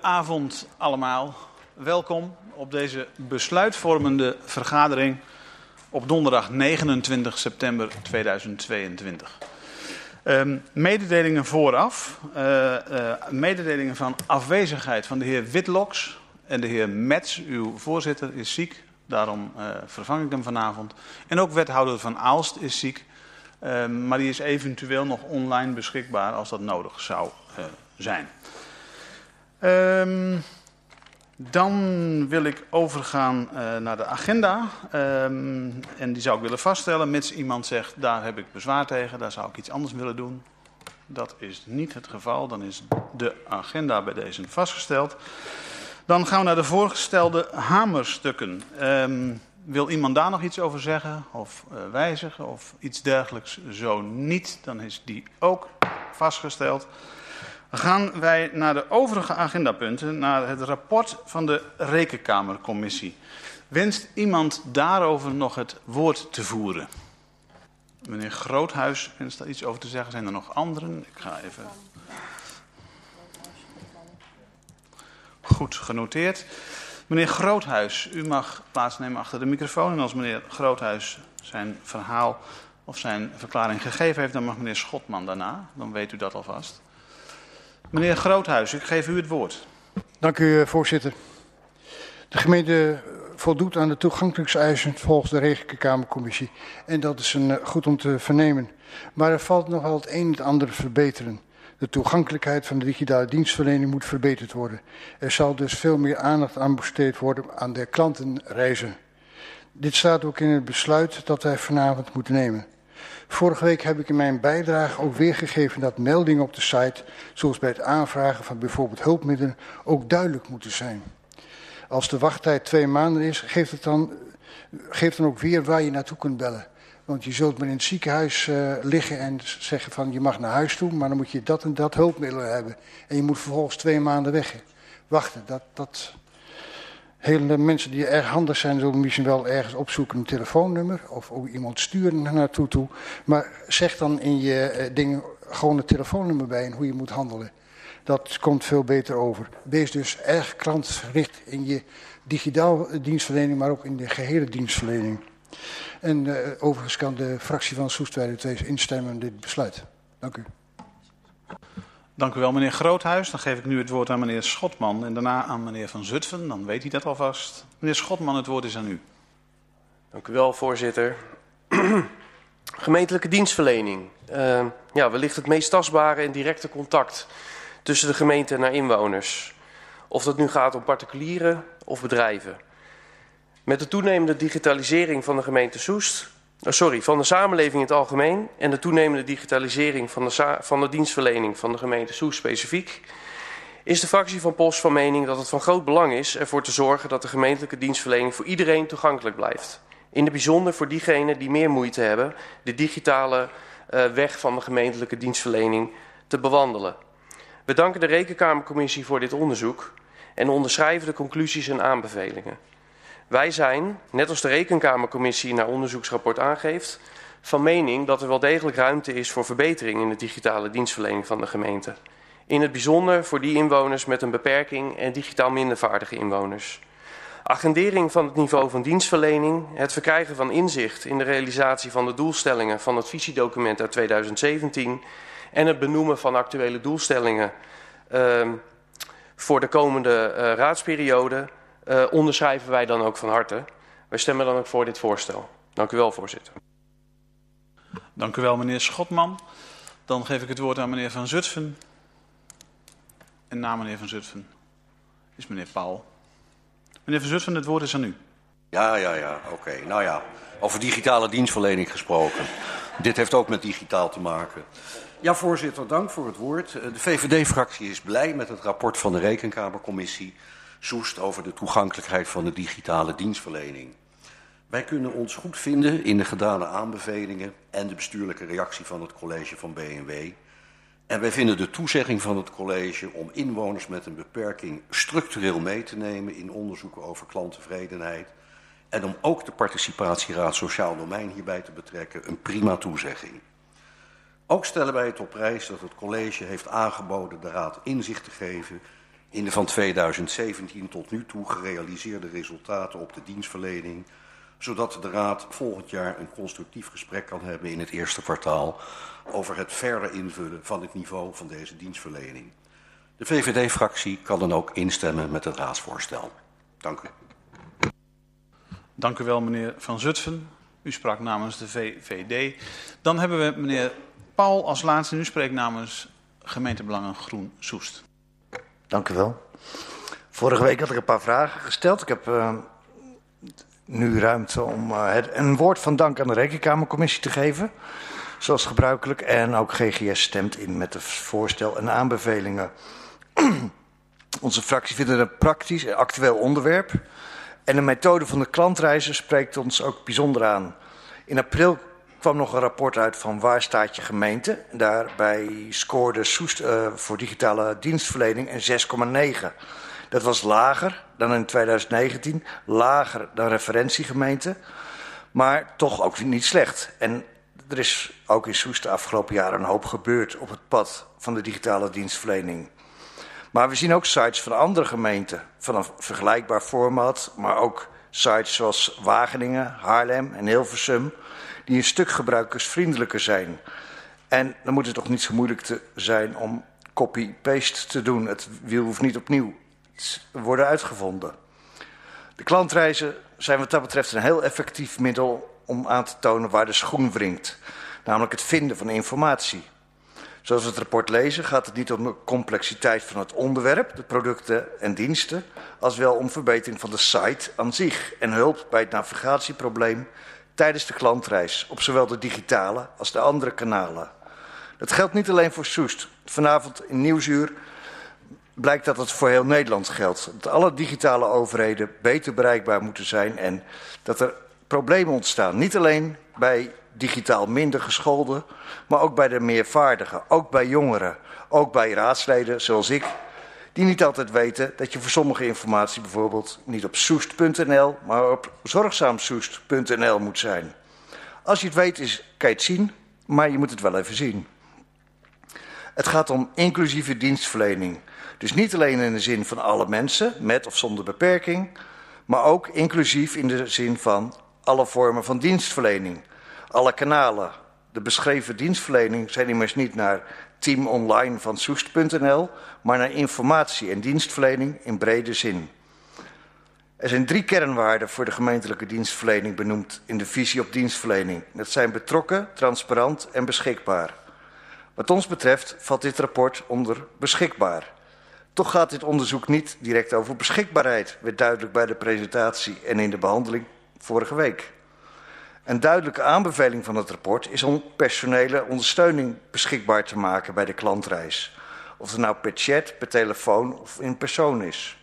Avond allemaal. Welkom op deze besluitvormende vergadering op donderdag 29 september 2022. Um, mededelingen vooraf. Uh, uh, mededelingen van afwezigheid van de heer Witloks en de heer Mets, uw voorzitter, is ziek. Daarom uh, vervang ik hem vanavond. En ook wethouder van Aalst is ziek. maar die is eventueel nog online beschikbaar als dat nodig zou zijn. Um, dan wil ik overgaan uh, naar de agenda. Um, en die zou ik willen vaststellen, mits iemand zegt, daar heb ik bezwaar tegen, daar zou ik iets anders willen doen. Dat is niet het geval, dan is de agenda bij deze vastgesteld. Dan gaan we naar de voorgestelde hamerstukken. Um, wil iemand daar nog iets over zeggen of uh, wijzigen of iets dergelijks? Zo niet, dan is die ook vastgesteld gaan wij naar de overige agendapunten, naar het rapport van de Rekenkamercommissie. Wenst iemand daarover nog het woord te voeren? Meneer Groothuis wenst daar iets over te zeggen. Zijn er nog anderen? Ik ga even... Goed, genoteerd. Meneer Groothuis, u mag plaatsnemen achter de microfoon. En als meneer Groothuis zijn verhaal of zijn verklaring gegeven heeft, dan mag meneer Schotman daarna. Dan weet u dat alvast. Meneer Groothuis, ik geef u het woord. Dank u, voorzitter. De gemeente voldoet aan de toegankelijkseisen volgens de Rekenkamercommissie. En dat is een, goed om te vernemen. Maar er valt nog wel het een en het ander verbeteren. De toegankelijkheid van de digitale dienstverlening moet verbeterd worden. Er zal dus veel meer aandacht aan besteed worden aan de klantenreizen. Dit staat ook in het besluit dat wij vanavond moeten nemen. Vorige week heb ik in mijn bijdrage ook weergegeven dat meldingen op de site, zoals bij het aanvragen van bijvoorbeeld hulpmiddelen, ook duidelijk moeten zijn. Als de wachttijd twee maanden is, geeft het dan, geeft dan ook weer waar je naartoe kunt bellen. Want je zult maar in het ziekenhuis uh, liggen en zeggen van je mag naar huis toe, maar dan moet je dat en dat hulpmiddelen hebben. En je moet vervolgens twee maanden weg wachten. Dat, dat, Hele mensen die erg handig zijn, zullen misschien wel ergens opzoeken een telefoonnummer of ook iemand sturen naar naartoe toe. Maar zeg dan in je uh, ding gewoon een telefoonnummer bij en hoe je moet handelen. Dat komt veel beter over. Wees dus erg klantgericht in je digitaal dienstverlening, maar ook in de gehele dienstverlening. En uh, overigens kan de fractie van Soestwijde 2 instemmen in dit besluit. Dank u. Dank u wel, meneer Groothuis. Dan geef ik nu het woord aan meneer Schotman en daarna aan meneer Van Zutphen. Dan weet hij dat alvast. Meneer Schotman, het woord is aan u. Dank u wel, voorzitter. Gemeentelijke dienstverlening. Uh, ja, wellicht het meest tastbare en directe contact tussen de gemeente en haar inwoners. Of dat nu gaat om particulieren of bedrijven. Met de toenemende digitalisering van de gemeente Soest sorry, van de samenleving in het algemeen en de toenemende digitalisering van de, van de dienstverlening van de gemeente Soes specifiek, is de fractie van POS van mening dat het van groot belang is ervoor te zorgen dat de gemeentelijke dienstverlening voor iedereen toegankelijk blijft. In het bijzonder voor diegenen die meer moeite hebben de digitale uh, weg van de gemeentelijke dienstverlening te bewandelen. We danken de Rekenkamercommissie voor dit onderzoek en onderschrijven de conclusies en aanbevelingen. Wij zijn, net als de Rekenkamercommissie naar onderzoeksrapport aangeeft, van mening dat er wel degelijk ruimte is voor verbetering in de digitale dienstverlening van de gemeente. In het bijzonder voor die inwoners met een beperking en digitaal minder vaardige inwoners. Agendering van het niveau van dienstverlening, het verkrijgen van inzicht in de realisatie van de doelstellingen van het visiedocument uit 2017 en het benoemen van actuele doelstellingen uh, voor de komende uh, raadsperiode uh, onderschrijven wij dan ook van harte. Wij stemmen dan ook voor dit voorstel. Dank u wel, voorzitter. Dank u wel, meneer Schotman. Dan geef ik het woord aan meneer Van Zutphen. En na meneer Van Zutphen is meneer Paul. Meneer Van Zutphen, het woord is aan u. Ja, ja, ja, oké. Okay. Nou ja, over digitale dienstverlening gesproken. Dit heeft ook met digitaal te maken. Ja, voorzitter, dank voor het woord. De VVD-fractie is blij met het rapport van de Rekenkamercommissie. Soest over de toegankelijkheid van de digitale dienstverlening. Wij kunnen ons goed vinden in de gedane aanbevelingen en de bestuurlijke reactie van het college van BNW. En wij vinden de toezegging van het college om inwoners met een beperking structureel mee te nemen in onderzoeken over klanttevredenheid en om ook de participatieraad sociaal domein hierbij te betrekken een prima toezegging. Ook stellen wij het op prijs dat het college heeft aangeboden de raad inzicht te geven in de van 2017 tot nu toe gerealiseerde resultaten op de dienstverlening, zodat de Raad volgend jaar een constructief gesprek kan hebben in het eerste kwartaal over het verder invullen van het niveau van deze dienstverlening. De VVD-fractie kan dan ook instemmen met het raadsvoorstel. Dank u. Dank u wel, meneer Van Zutphen. U sprak namens de VVD. Dan hebben we meneer Paul als laatste. U spreekt namens gemeentebelangen Groen Soest. Dank u wel. Vorige week had ik een paar vragen gesteld. Ik heb uh, nu ruimte om uh, het, een woord van dank aan de Rekenkamercommissie te geven. Zoals gebruikelijk. En ook GGS stemt in met het voorstel en aanbevelingen. Onze fractie vindt het een praktisch en actueel onderwerp. En de methode van de klantreizen spreekt ons ook bijzonder aan. In april kwam nog een rapport uit van waar staat je gemeente. Daarbij scoorde Soest uh, voor digitale dienstverlening een 6,9. Dat was lager dan in 2019, lager dan referentiegemeente, maar toch ook niet slecht. En er is ook in Soest de afgelopen jaren een hoop gebeurd op het pad van de digitale dienstverlening. Maar we zien ook sites van andere gemeenten van een vergelijkbaar format, maar ook sites zoals Wageningen, Haarlem en Hilversum, die een stuk gebruikersvriendelijker zijn. En dan moet het toch niet zo moeilijk te zijn om copy-paste te doen. Het wiel hoeft niet opnieuw te worden uitgevonden. De klantreizen zijn wat dat betreft een heel effectief middel om aan te tonen waar de schoen wringt. Namelijk het vinden van informatie. Zoals we het rapport lezen gaat het niet om de complexiteit van het onderwerp, de producten en diensten, als wel om verbetering van de site aan zich en hulp bij het navigatieprobleem tijdens de klantreis op zowel de digitale als de andere kanalen. Dat geldt niet alleen voor Soest. Vanavond in Nieuwsuur blijkt dat het voor heel Nederland geldt. Dat alle digitale overheden beter bereikbaar moeten zijn en dat er problemen ontstaan. Niet alleen bij digitaal minder gescholden, maar ook bij de meervaardigen, ook bij jongeren, ook bij raadsleden zoals ik, die niet altijd weten dat je voor sommige informatie bijvoorbeeld niet op soest.nl, maar op zorgzaamsoest.nl moet zijn. Als je het weet, is, kan je het zien, maar je moet het wel even zien. Het gaat om inclusieve dienstverlening. Dus niet alleen in de zin van alle mensen, met of zonder beperking, maar ook inclusief in de zin van alle vormen van dienstverlening. Alle kanalen. De beschreven dienstverlening zijn immers niet naar team online van soest.nl, maar naar informatie en dienstverlening in brede zin. Er zijn drie kernwaarden voor de gemeentelijke dienstverlening benoemd in de visie op dienstverlening. Dat zijn betrokken, transparant en beschikbaar. Wat ons betreft valt dit rapport onder beschikbaar. Toch gaat dit onderzoek niet direct over beschikbaarheid, werd duidelijk bij de presentatie en in de behandeling vorige week. Een duidelijke aanbeveling van het rapport is om personele ondersteuning beschikbaar te maken bij de klantreis. Of het nou per chat, per telefoon of in persoon is.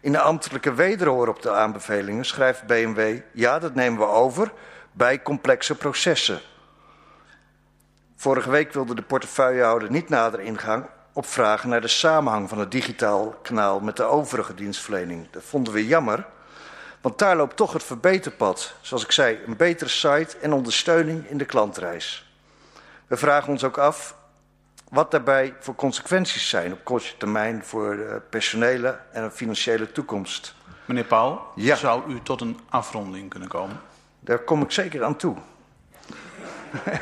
In de ambtelijke wederhoor op de aanbevelingen schrijft BMW: ja, dat nemen we over bij complexe processen. Vorige week wilde de portefeuillehouder niet nader ingaan op vragen naar de samenhang van het digitaal kanaal met de overige dienstverlening. Dat vonden we jammer. Want daar loopt toch het verbeterpad. Zoals ik zei, een betere site en ondersteuning in de klantreis. We vragen ons ook af wat daarbij voor consequenties zijn op korte termijn voor de personele en financiële toekomst. Meneer Paul, ja. zou u tot een afronding kunnen komen? Daar kom ik zeker aan toe.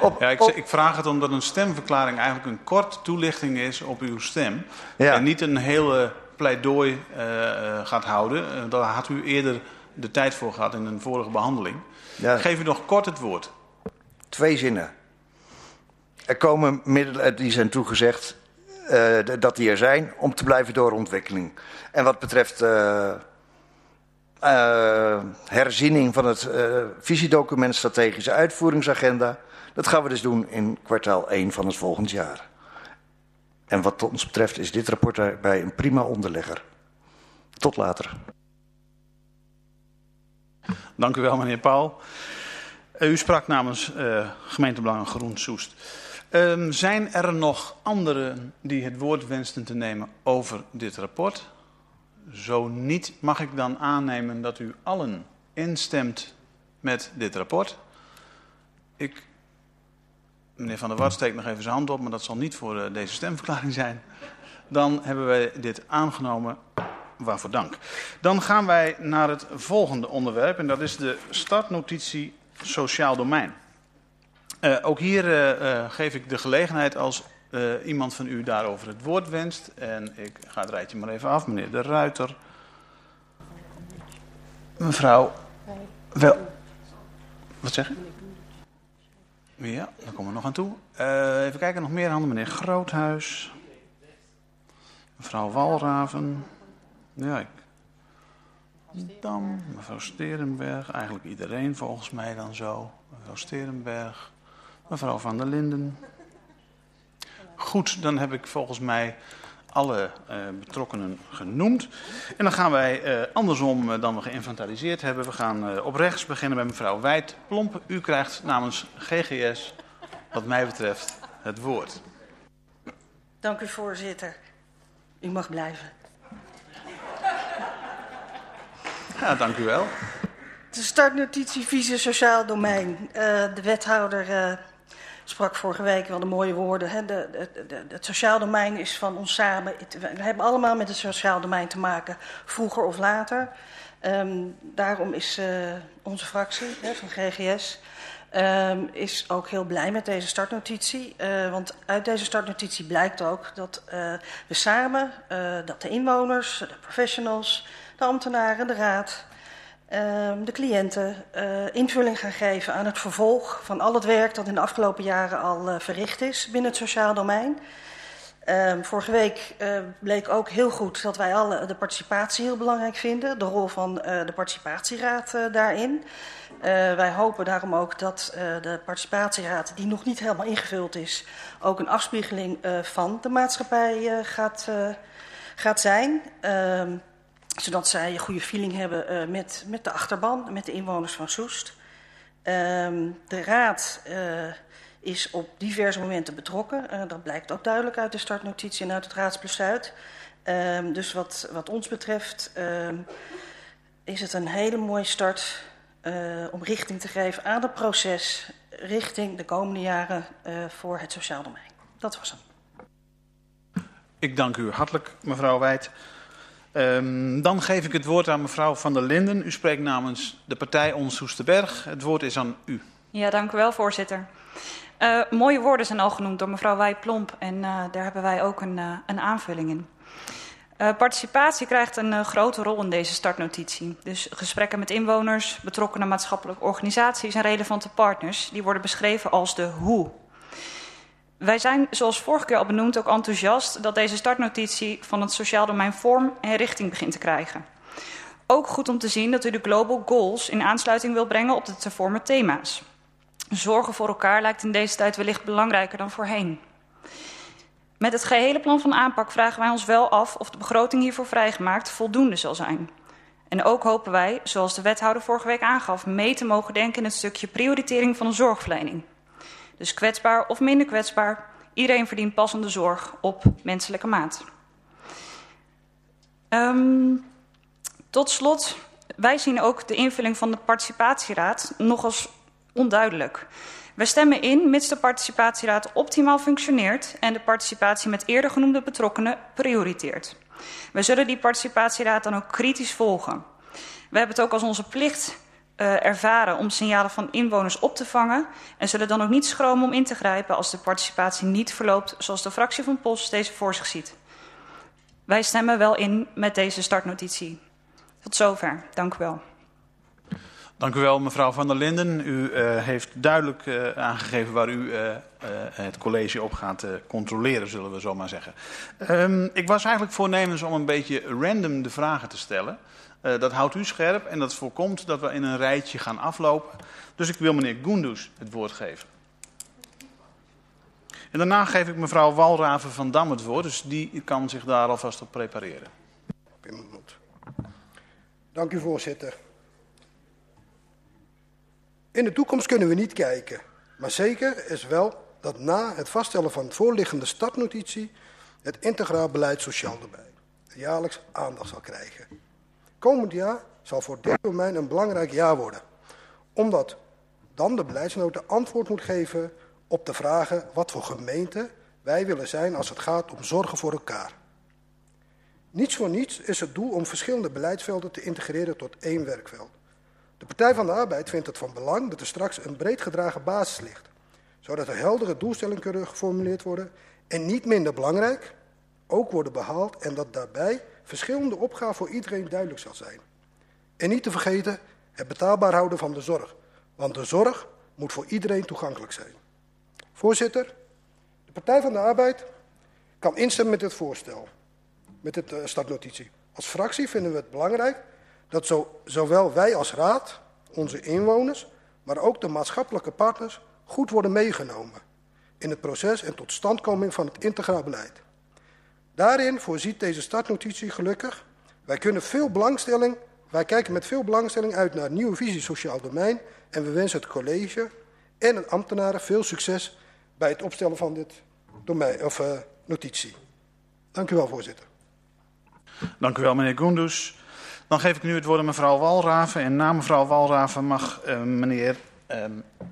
op, ja, ik, ik, vraag het omdat een stemverklaring eigenlijk een kort toelichting is op uw stem. Ja. En niet een hele pleidooi uh, gaat houden. Uh, daar had u eerder de tijd voor gehad in een vorige behandeling. Ja. Geef u nog kort het woord. Twee zinnen. Er komen middelen die zijn toegezegd uh, dat die er zijn om te blijven doorontwikkeling. En wat betreft herziening van het visiedocument strategische uitvoeringsagenda, dat gaan we dus doen in kwartaal 1 van het volgend jaar. En wat ons betreft is dit rapport daarbij een prima onderlegger. Tot later. Dank u wel, meneer Paul. U sprak namens uh, gemeentebelangen Groen Soest. Um, zijn er nog anderen die het woord wensten te nemen over dit rapport? Zo niet, mag ik dan aannemen dat u allen instemt met dit rapport? Ik Meneer Van der Wart steekt nog even zijn hand op, maar dat zal niet voor uh, deze stemverklaring zijn. Dan hebben wij dit aangenomen. Waarvoor dank. Dan gaan wij naar het volgende onderwerp en dat is de startnotitie sociaal domein. Uh, ook hier uh, uh, geef ik de gelegenheid als iemand van u daarover het woord wenst. En ik ga het rijtje maar even af. Meneer De Ruiter. Mevrouw. Wel. Wat zeg je? Ja, daar komen we nog aan toe. even kijken, nog meer handen. Meneer Groothuis. Mevrouw Walraven. Ja, ik. Dan mevrouw Sterenberg. Eigenlijk iedereen volgens mij dan zo. Mevrouw Sterenberg. Mevrouw van der Linden. Goed, dan heb ik volgens mij alle uh, betrokkenen genoemd. En dan gaan wij uh, andersom uh, dan we geïnventariseerd hebben. We gaan op rechts beginnen bij mevrouw Wijd. Plomp, u krijgt namens GGS, wat mij betreft, het woord. Dank u, voorzitter. U mag blijven. Ja, dank u wel. De startnotitie visie sociaal domein. de wethouder sprak vorige week wel de mooie woorden. Hè? De, de, het sociaal domein is van ons samen. We hebben allemaal met het sociaal domein te maken, vroeger of later. Um, daarom is uh, onze fractie hè, van GGS um, is ook heel blij met deze startnotitie. Uh, want uit deze startnotitie blijkt ook dat uh, we samen, dat de inwoners, de professionals, de ambtenaren, de raad Ehm, de cliënten uh, invulling gaan geven aan het vervolg van al het werk dat in de afgelopen jaren al uh, verricht is binnen het sociaal domein. Uh, vorige week uh, bleek ook heel goed dat wij alle de participatie heel belangrijk vinden, de rol van de participatieraad daarin. wij hopen daarom ook dat de participatieraad, die nog niet helemaal ingevuld is, ook een afspiegeling van de maatschappij gaat, gaat zijn. Ehm, zodat zij een goede feeling hebben uh, met, met de achterban, met de inwoners van Soest. Um, de raad uh, is op diverse momenten betrokken. Uh, dat blijkt ook duidelijk uit de startnotitie en uit het raadsbesluit. Um, dus wat, wat ons betreft um, is het een hele mooie start om richting te geven aan het proces richting de komende jaren voor het sociaal domein. Dat was hem. Ik dank u hartelijk, mevrouw Wijd. Um, dan geef ik het woord aan mevrouw Van der Linden. U spreekt namens de partij Ons Soesterberg. Het woord is aan u. Ja, dank u wel, voorzitter. Uh, mooie woorden zijn al genoemd door mevrouw Wij-Plomp en uh, daar hebben wij ook een, uh, een aanvulling in. participatie krijgt een grote rol in deze startnotitie. Dus gesprekken met inwoners, betrokkenen maatschappelijke organisaties en relevante partners... die worden beschreven als de hoe wij zijn, zoals vorige keer al benoemd, ook enthousiast dat deze startnotitie van het sociaal domein vorm en richting begint te krijgen. Ook goed om te zien dat u de Global Goals in aansluiting wil brengen op de te vormen thema's. Zorgen voor elkaar lijkt in deze tijd wellicht belangrijker dan voorheen. Met het gehele plan van aanpak vragen wij ons wel af of de begroting hiervoor vrijgemaakt voldoende zal zijn. En ook hopen wij, zoals de wethouder vorige week aangaf, mee te mogen denken in het stukje prioritering van de zorgverlening. Dus kwetsbaar of minder kwetsbaar, iedereen verdient passende zorg op menselijke maat. Um, tot slot, wij zien ook de invulling van de participatieraad nog als onduidelijk. We stemmen in mits de participatieraad optimaal functioneert en de participatie met eerder genoemde betrokkenen prioriteert. We zullen die participatieraad dan ook kritisch volgen. We hebben het ook als onze plicht uh, ervaren om signalen van inwoners op te vangen en zullen dan ook niet schromen om in te grijpen als de participatie niet verloopt zoals de fractie van POS deze voor zich ziet. Wij stemmen wel in met deze startnotitie. Tot zover. Dank u wel. Dank u wel, mevrouw Van der Linden. U uh, heeft duidelijk uh, aangegeven waar u het college op gaat controleren, zullen we zo maar zeggen. Um, ik was eigenlijk voornemens om een beetje random de vragen te stellen. Uh, dat houdt u scherp en dat voorkomt dat we in een rijtje gaan aflopen. Dus ik wil meneer Goendus het woord geven. En daarna geef ik mevrouw Walraven van Dam het woord, dus die kan zich daar alvast op prepareren. Dank u voorzitter. In de toekomst kunnen we niet kijken, maar zeker is wel dat na het vaststellen van het voorliggende startnotitie het integraal beleid sociaal erbij jaarlijks aandacht zal krijgen. Komend jaar zal voor dit domein een belangrijk jaar worden. Omdat dan de beleidsnota antwoord moet geven op de vragen wat voor gemeente wij willen zijn als het gaat om zorgen voor elkaar. Niets voor niets is het doel om verschillende beleidsvelden te integreren tot één werkveld. De Partij van de Arbeid vindt het van belang dat er straks een breed gedragen basis ligt, zodat er heldere doelstellingen kunnen geformuleerd worden en niet minder belangrijk, ook worden behaald en dat daarbij verschillende opgaven voor iedereen duidelijk zal zijn. En niet te vergeten het betaalbaar houden van de zorg, want de zorg moet voor iedereen toegankelijk zijn. Voorzitter, de Partij van de Arbeid kan instemmen met dit voorstel, met dit uh. Als fractie vinden we het belangrijk dat zo, zowel wij als raad, onze inwoners, maar ook de maatschappelijke partners goed worden meegenomen in het proces en totstandkoming van het integraal beleid. Daarin voorziet deze startnotitie gelukkig. Wij, kunnen veel belangstelling, wij kijken met veel belangstelling uit naar een nieuwe visie sociaal domein en we wensen het college en de ambtenaren veel succes bij het opstellen van dit domein, of, uh, notitie. Dank u wel, voorzitter. Dank u wel, meneer Goendus. Dan geef ik nu het woord aan mevrouw Walraven. En na mevrouw Walraven mag uh, meneer, uh,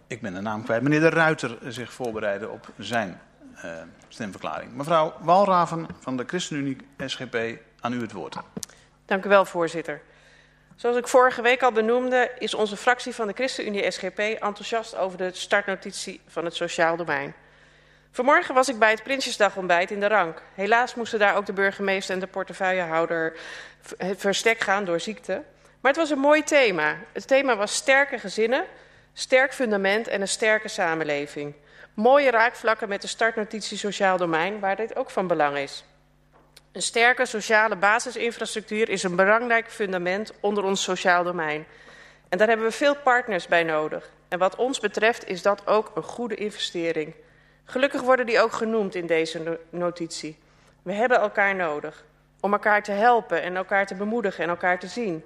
ik ben de naam kwijt, meneer De Ruiter zich voorbereiden op zijn stemverklaring. Mevrouw Walraven van de ChristenUnie SGP, aan u het woord. Dank u wel, voorzitter. Zoals ik vorige week al benoemde, is onze fractie van de ChristenUnie SGP enthousiast over de startnotitie van het sociaal domein. Vanmorgen was ik bij het Prinsjesdagontbijt in de Rank. Helaas moesten daar ook de burgemeester en de portefeuillehouder verstek gaan door ziekte. Maar het was een mooi thema. Het thema was sterke gezinnen, sterk fundament en een sterke samenleving. Mooie raakvlakken met de startnotitie sociaal domein, waar dit ook van belang is. Een sterke sociale basisinfrastructuur is een belangrijk fundament onder ons sociaal domein. En daar hebben we veel partners bij nodig. En wat ons betreft is dat ook een goede investering. Gelukkig worden die ook genoemd in deze notitie. We hebben elkaar nodig om elkaar te helpen en elkaar te bemoedigen en elkaar te zien.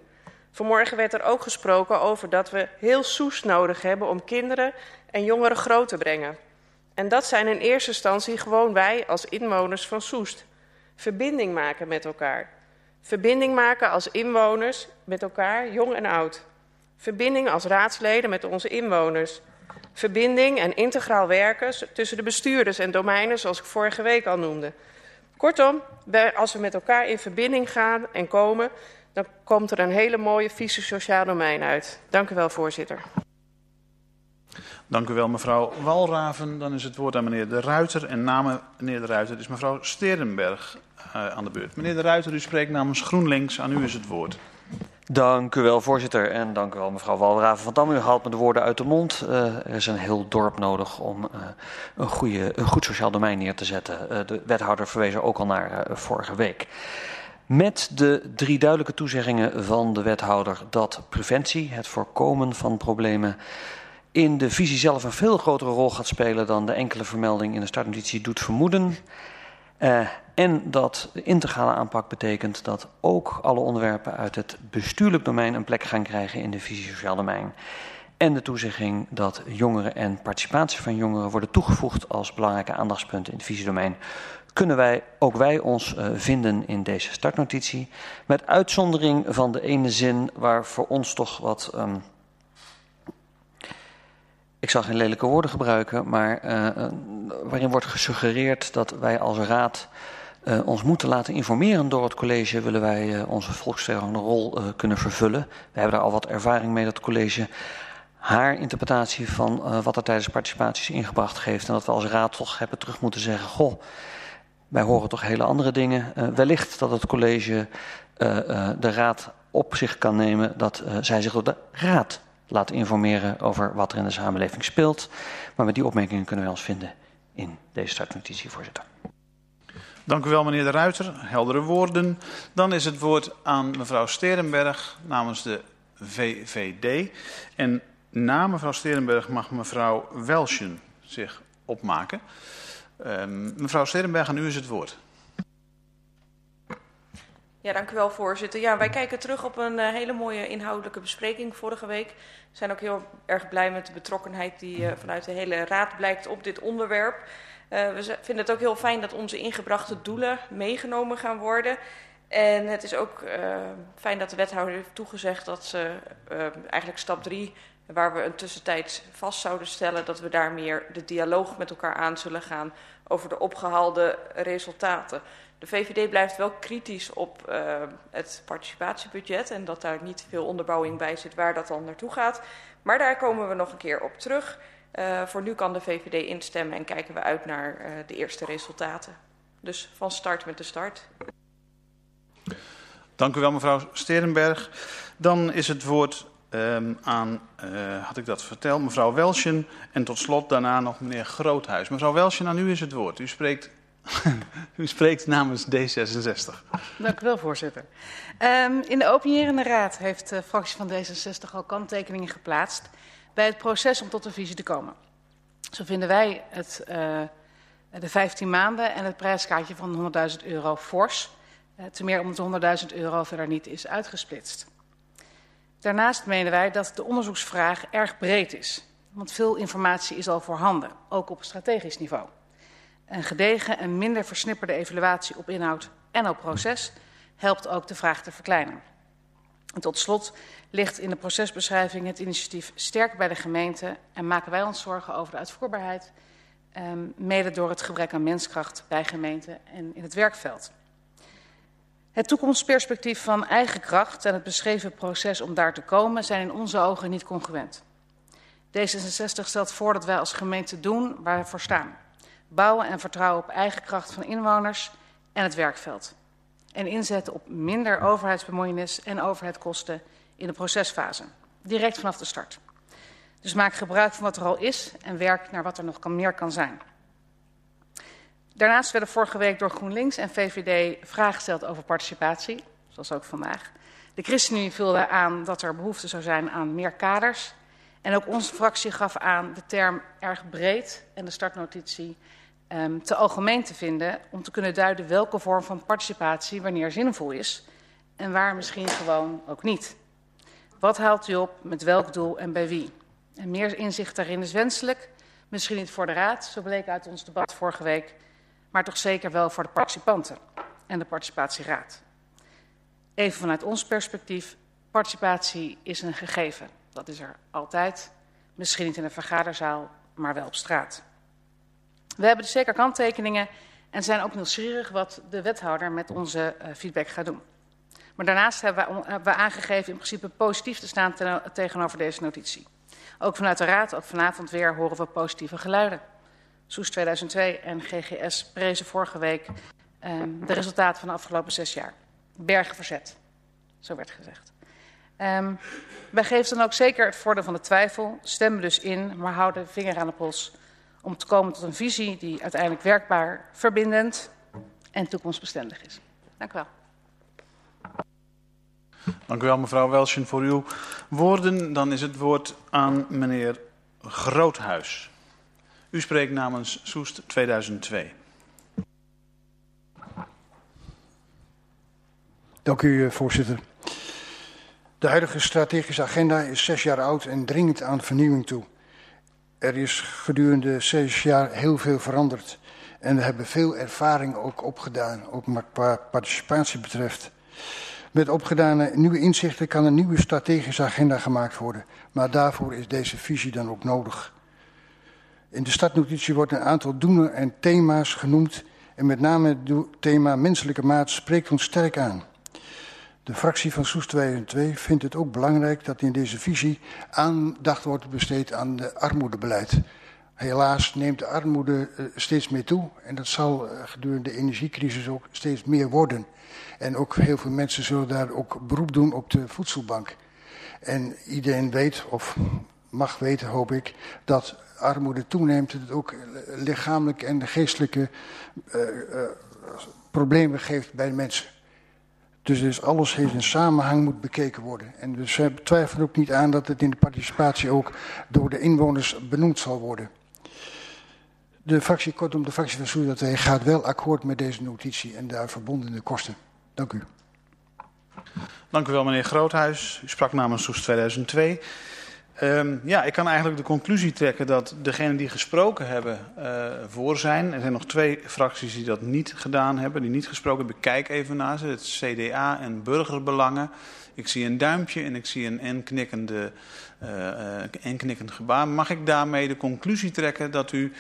Vanmorgen werd er ook gesproken over dat we heel soes nodig hebben om kinderen en jongeren groot te brengen. En dat zijn in eerste instantie gewoon wij als inwoners van Soest. Verbinding maken met elkaar. Verbinding maken als inwoners met elkaar, jong en oud. Verbinding als raadsleden met onze inwoners. Verbinding en integraal werken tussen de bestuurders en domeinen, zoals ik vorige week al noemde. Kortom, als we met elkaar in verbinding gaan en komen, dan komt er een hele mooie visie sociaal domein uit. Dank u wel, voorzitter. Dank u wel, mevrouw Walraven. Dan is het woord aan meneer De Ruiter. En namens meneer De Ruiter is mevrouw Sterenberg uh, aan de beurt. Meneer De Ruiter, u spreekt namens GroenLinks. Aan u is het woord. Dank u wel, voorzitter. En dank u wel, mevrouw Walraven van Dam. U haalt me de woorden uit de mond. Uh, er is een heel dorp nodig om uh, een, goede, een goed sociaal domein neer te zetten. De wethouder verwees er ook al naar vorige week. Met de drie duidelijke toezeggingen van de wethouder dat preventie, het voorkomen van problemen, in de visie zelf een veel grotere rol gaat spelen dan de enkele vermelding in de startnotitie doet vermoeden. Uh, en dat de integrale aanpak betekent dat ook alle onderwerpen uit het bestuurlijk domein een plek gaan krijgen in de visie sociaal domein. En de toezegging dat jongeren en participatie van jongeren worden toegevoegd als belangrijke aandachtspunten in het visiedomein. Kunnen wij, ook wij ons uh, vinden in deze startnotitie. Met uitzondering van de ene zin waar voor ons toch wat um, ik zal geen lelijke woorden gebruiken, maar uh, waarin wordt gesuggereerd dat wij als raad uh, ons moeten laten informeren door het college, willen wij uh, onze volksvertegenwoordigende rol kunnen vervullen. We hebben daar al wat ervaring mee dat het college haar interpretatie van wat er tijdens participaties ingebracht geeft. En dat we als raad toch hebben terug moeten zeggen, goh, wij horen toch hele andere dingen. wellicht dat het college de raad op zich kan nemen dat zij zich door de raad laten informeren over wat er in de samenleving speelt. Maar met die opmerkingen kunnen wij ons vinden in deze startnotitie, voorzitter. Dank u wel, meneer De Ruiter. Heldere woorden. Dan is het woord aan mevrouw Sterenberg namens de VVD. En na mevrouw Sterenberg mag mevrouw Welschen zich opmaken. Um, mevrouw Sterenberg, aan u is het woord. Ja, dank u wel, voorzitter. Ja, wij kijken terug op een uh, hele mooie inhoudelijke bespreking vorige week. We zijn ook heel erg blij met de betrokkenheid die uh, vanuit de hele raad blijkt op dit onderwerp. Uh, we vinden het ook heel fijn dat onze ingebrachte doelen meegenomen gaan worden. En het is ook fijn dat de wethouder heeft toegezegd dat ze eigenlijk stap 3 waar we een tussentijd vast zouden stellen dat we daar meer de dialoog met elkaar aan zullen gaan over de opgehaalde resultaten. De VVD blijft wel kritisch op uh, het participatiebudget en dat daar niet veel onderbouwing bij zit waar dat dan naartoe gaat. Maar daar komen we nog een keer op terug. Uh, voor nu kan de VVD instemmen en kijken we uit naar uh, de eerste resultaten. Dus van start met de start. Dank u wel, mevrouw Sterenberg. Dan is het woord um, aan, uh, had ik dat verteld, mevrouw Welsjen. En tot slot daarna nog meneer Groothuis. Mevrouw Welsjen, aan u is het woord. U spreekt, u spreekt namens D66. Dank u wel, voorzitter. Um, in de openierende raad heeft de fractie van D66 al kanttekeningen geplaatst bij het proces om tot een visie te komen. Zo vinden wij het, uh, de 15 maanden en het prijskaartje van 100.000 euro fors. Uh, te meer omdat de 100.000 euro verder niet is uitgesplitst. Daarnaast menen wij dat de onderzoeksvraag erg breed is. Want veel informatie is al voorhanden, ook op strategisch niveau. Een gedegen en minder versnipperde evaluatie op inhoud en op proces helpt ook de vraag te verkleinen. En tot slot ligt in de procesbeschrijving het initiatief sterk bij de gemeente en maken wij ons zorgen over de uitvoerbaarheid, um, mede door het gebrek aan menskracht bij gemeenten en in het werkveld. Het toekomstperspectief van eigen kracht en het beschreven proces om daar te komen zijn in onze ogen niet congruent. D66 stelt voor dat wij als gemeente doen waar we voor staan. Bouwen en vertrouwen op eigen kracht van inwoners en het werkveld. En inzetten op minder overheidsbemoeienis en overheidskosten in de procesfase. Direct vanaf de start. Dus maak gebruik van wat er al is en werk naar wat er nog meer kan zijn. Daarnaast werden vorige week door GroenLinks en VVD vragen gesteld over participatie, zoals ook vandaag. De ChristenUnie vulde aan dat er behoefte zou zijn aan meer kaders. En ook onze fractie gaf aan de term erg breed en de startnotitie um, te algemeen te vinden om te kunnen duiden welke vorm van participatie wanneer zinvol is en waar misschien gewoon ook niet. Wat haalt u op, met welk doel en bij wie? En meer inzicht daarin is wenselijk, misschien niet voor de Raad, zo bleek uit ons debat vorige week, maar toch zeker wel voor de participanten en de participatieraad. Even vanuit ons perspectief, participatie is een gegeven. Dat is er altijd, misschien niet in een vergaderzaal, maar wel op straat. We hebben dus zeker kanttekeningen en zijn ook nieuwsgierig wat de wethouder met onze uh, feedback gaat doen. Maar daarnaast hebben we, hebben we aangegeven in principe positief te staan tegenover deze notitie. Ook vanuit de Raad, ook vanavond weer, horen we positieve geluiden. Soes 2002 en GGS prezen vorige week um, de resultaten van de afgelopen zes jaar. Bergen verzet, zo werd gezegd. Um, wij geven dan ook zeker het voordeel van de twijfel, stemmen dus in, maar houden vinger aan de pols om te komen tot een visie die uiteindelijk werkbaar, verbindend en toekomstbestendig is. Dank u wel. Dank u wel, mevrouw Welsjen, voor uw woorden. Dan is het woord aan meneer Groothuis. U spreekt namens Soest 2002. Dank u, voorzitter. De huidige strategische agenda is zes jaar oud en dringend aan vernieuwing toe. Er is gedurende zes jaar heel veel veranderd. En we hebben veel ervaring ook opgedaan, ook wat participatie betreft. Met opgedane nieuwe inzichten kan een nieuwe strategische agenda gemaakt worden. Maar daarvoor is deze visie dan ook nodig. In de startnotitie wordt een aantal doelen en thema's genoemd. En met name het thema menselijke maat spreekt ons sterk aan. De fractie van Soes 2 vindt het ook belangrijk dat in deze visie aandacht wordt besteed aan de armoedebeleid. Helaas neemt de armoede eh, steeds meer toe en dat zal eh, gedurende de energiecrisis ook steeds meer worden. En ook heel veel mensen zullen daar ook beroep doen op de voedselbank. En iedereen weet, of mag weten hoop ik, dat armoede toeneemt. Dat het ook lichamelijke en geestelijke uh, uh, problemen geeft bij de mensen. Dus, dus alles heeft een samenhang moet bekeken worden. En we twijfelen ook niet aan dat het in de participatie ook door de inwoners benoemd zal worden. De fractie, kortom de fractie van Soedatwee gaat wel akkoord met deze notitie en daar verbondene kosten. Dank u. Dank u wel meneer Groothuis. U sprak namens Soes 2002. Um, ja, ik kan eigenlijk de conclusie trekken dat degenen die gesproken hebben uh, voor zijn. Er zijn nog twee fracties die dat niet gedaan hebben, die niet gesproken hebben. Kijk even naar ze, het CDA en burgerbelangen. Ik zie een duimpje en ik zie een enknikkende, uh, enknikkend gebaar. Mag ik daarmee de conclusie trekken dat u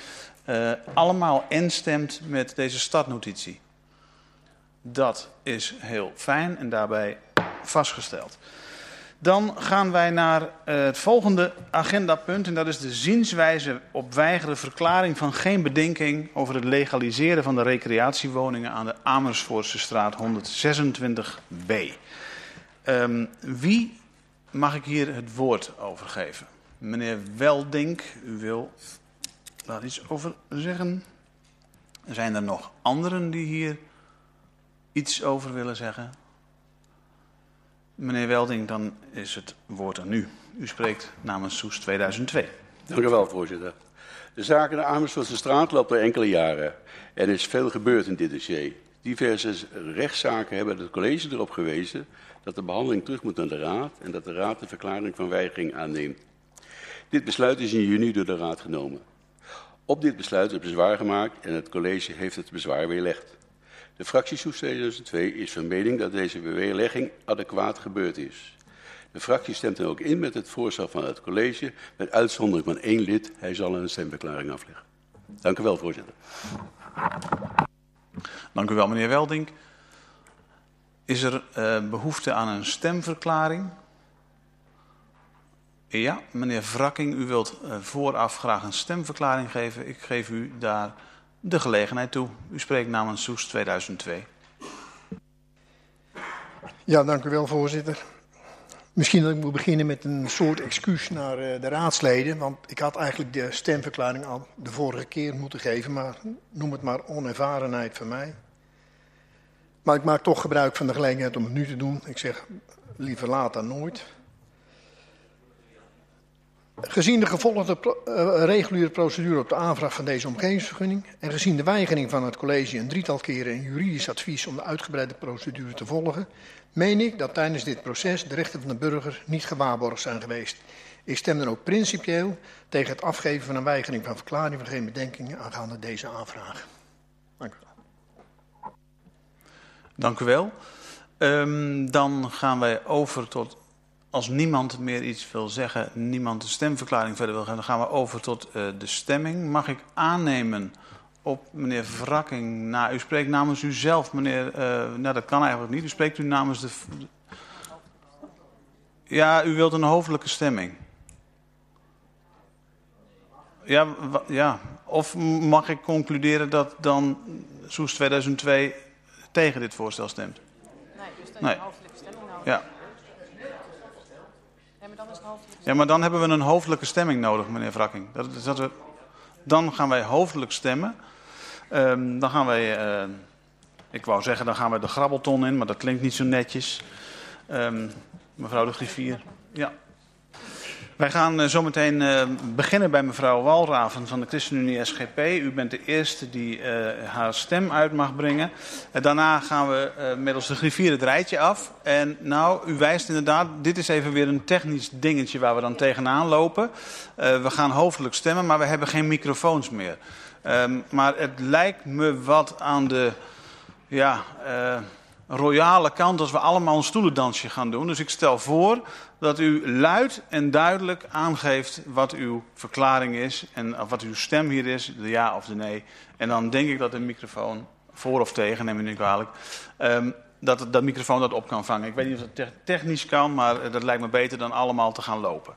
allemaal instemt met deze startnotitie. Dat is heel fijn en daarbij vastgesteld. Dan gaan wij naar uh, het volgende agendapunt en dat is de zienswijze op weigeren verklaring van geen bedenking over het legaliseren van de recreatiewoningen aan de Amersfoortse straat 126b. Um, wie mag ik hier het woord over geven? Meneer Weldink, u wil daar iets over zeggen? Zijn er nog anderen die hier iets over willen zeggen? Meneer Welding, dan is het woord aan u. U spreekt namens Soes 2002. Dank u wel, voorzitter. De zaak in de Amersfoortse straat loopt al enkele jaren. Er is veel gebeurd in dit dossier. Diverse rechtszaken hebben het college erop gewezen dat de behandeling terug moet naar de raad en dat de raad de verklaring van weigering aanneemt. Dit besluit is in juni door de raad genomen. Op dit besluit is bezwaar gemaakt en het college heeft het bezwaar weerlegd. De fractie Soes 2002 is van mening dat deze weerlegging adequaat gebeurd is. De fractie stemt dan ook in met het voorstel van het college, met uitzondering van één lid. Hij zal een stemverklaring afleggen. Dank u wel, voorzitter. Dank u wel, meneer Welding. Is er uh, behoefte aan een stemverklaring? Ja, meneer Wrakking, u wilt uh, vooraf graag een stemverklaring geven. Ik geef u daar de gelegenheid toe. U spreekt namens Soes 2002. Ja, dank u wel, voorzitter. Misschien dat ik moet beginnen met een soort excuus naar uh, de raadsleden. Want ik had eigenlijk de stemverklaring al de vorige keer moeten geven. Maar noem het maar onervarenheid van mij. Maar ik maak toch gebruik van de gelegenheid om het nu te doen. Ik zeg liever laat dan nooit. Gezien de gevolgde uh, reguliere procedure op de aanvraag van deze omgevingsvergunning en gezien de weigering van het college een drietal keren een juridisch advies om de uitgebreide procedure te volgen, meen ik dat tijdens dit proces de rechten van de burger niet gewaarborgd zijn geweest. Ik stem dan ook principieel tegen het afgeven van een weigering van verklaring van geen bedenkingen aangaande deze aanvraag. Dank u wel. Dank u wel. Um, dan gaan wij over tot, als niemand meer iets wil zeggen, niemand de stemverklaring verder wil gaan, dan gaan we over tot uh, de stemming. Mag ik aannemen op meneer Wrakking, nou, u spreekt namens uzelf, meneer, uh, nou dat kan eigenlijk niet, u spreekt u namens de... Ja, u wilt een hoofdelijke stemming. Ja, ja, of mag ik concluderen dat dan Soes 2002 tegen dit voorstel stemt? Nee, dus dan nee. een hoofdelijke stemming nodig. Ja. Maar dan is hoofdelijke Ja, maar dan hebben we een hoofdelijke stemming nodig, meneer Wrakking. Dat, dat we, dan gaan wij hoofdelijk stemmen. Um, dan gaan wij, uh, ik wou zeggen, dan gaan we de grabbelton in, maar dat klinkt niet zo netjes. Um, mevrouw de griffier. Ja. Wij gaan uh, zometeen uh, beginnen bij mevrouw Walraven van de ChristenUnie SGP. U bent de eerste die uh, haar stem uit mag brengen. daarna gaan we middels de griffier het rijtje af. En nou, u wijst inderdaad, dit is even weer een technisch dingetje waar we dan tegenaan lopen. we gaan hoofdelijk stemmen, maar we hebben geen microfoons meer. Um, maar het lijkt me wat aan de... Ja, royale kant als we allemaal een stoelendansje gaan doen. Dus ik stel voor dat u luid en duidelijk aangeeft wat uw verklaring is en wat uw stem hier is, de ja of de nee. En dan denk ik dat de microfoon, voor of tegen, neem me niet kwalijk, um, dat dat microfoon dat op kan vangen. Ik weet niet of dat technisch kan, maar dat lijkt me beter dan allemaal te gaan lopen.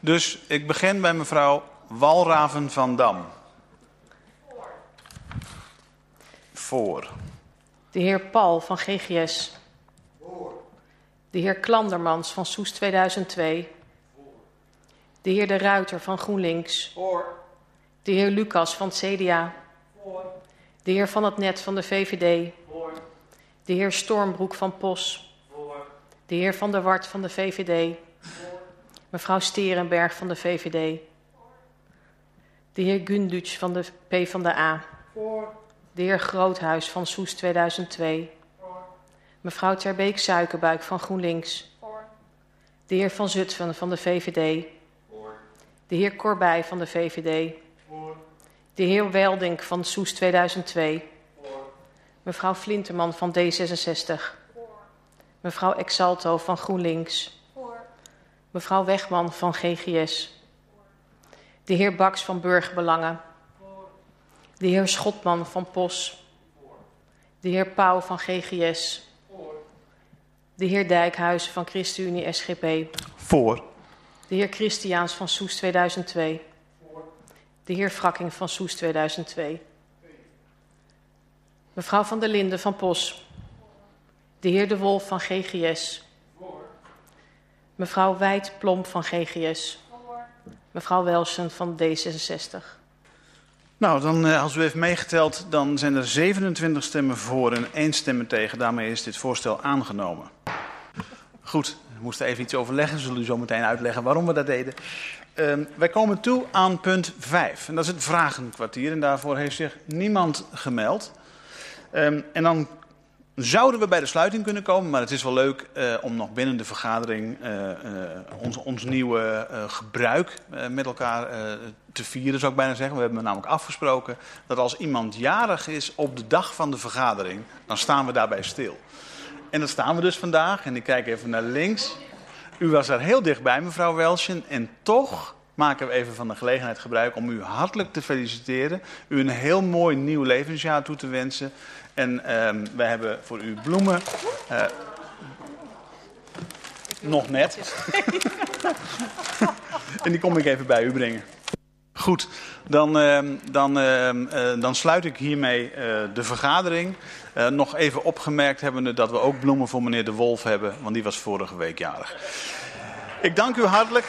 Dus ik begin bij mevrouw Walraven van Dam. Voor. Voor. De heer Paul van GGS. De heer Klandermans van Soes 2002. Voor. De heer De Ruiter van GroenLinks. De heer Lucas van CDA. De heer Van het Net van de VVD. De heer Stormbroek van POS. De heer Van der Wart van de VVD. Mevrouw Sterenberg van de VVD. De heer Gundutsch van de PvdA. Voor. De heer Groothuis van Soes 2002. Voor. Mevrouw Terbeek Suikerbuik van GroenLinks. De heer Van Zutphen van de VVD. De heer Corbij van de VVD. De heer Weldink van Soes 2002. Voor. Mevrouw Flinterman van D66. Voor. Mevrouw Exalto van GroenLinks. Mevrouw Wegman van GGS. De heer Baks van Burgerbelangen. De heer Schotman van POS. De heer Pauw van GGS. De heer Dijkhuizen van ChristenUnie SGP. Voor. De heer Christiaans van Soes 2002. De heer Frakking van Soes 2002. Mevrouw van der Linden van POS. De heer De Wolf van GGS. Mevrouw Wijd Plomp van GGS. Mevrouw Welsen van D66. Nou, dan, eh, als u heeft meegeteld, dan zijn er 27 stemmen voor en 1 stem tegen. Daarmee is dit voorstel aangenomen. Goed, we moesten even iets overleggen. Zullen u zo meteen uitleggen waarom we dat deden. Uh, wij komen toe aan punt 5. En dat is het vragenkwartier. En daarvoor heeft zich niemand gemeld. Um, en dan zouden we bij de sluiting kunnen komen, maar het is wel leuk uh, om nog binnen de vergadering uh, uh, ons, ons nieuwe gebruik met elkaar te vieren, zou ik bijna zeggen. We hebben namelijk afgesproken dat als iemand jarig is op de dag van de vergadering, dan staan we daarbij stil. En dat staan we dus vandaag. En ik kijk even naar links. U was daar heel dichtbij, mevrouw Welschen. En toch maken we even van de gelegenheid gebruik om u hartelijk te feliciteren. U een heel mooi nieuw levensjaar toe te wensen. En um, wij hebben voor u bloemen. Uh, nog net. en die kom ik even bij u brengen. Goed, dan, uh, dan, uh, dan sluit ik hiermee de vergadering. nog even opgemerkt hebbende dat we ook bloemen voor meneer De Wolf hebben, want die was vorige week jarig. Ik dank u hartelijk.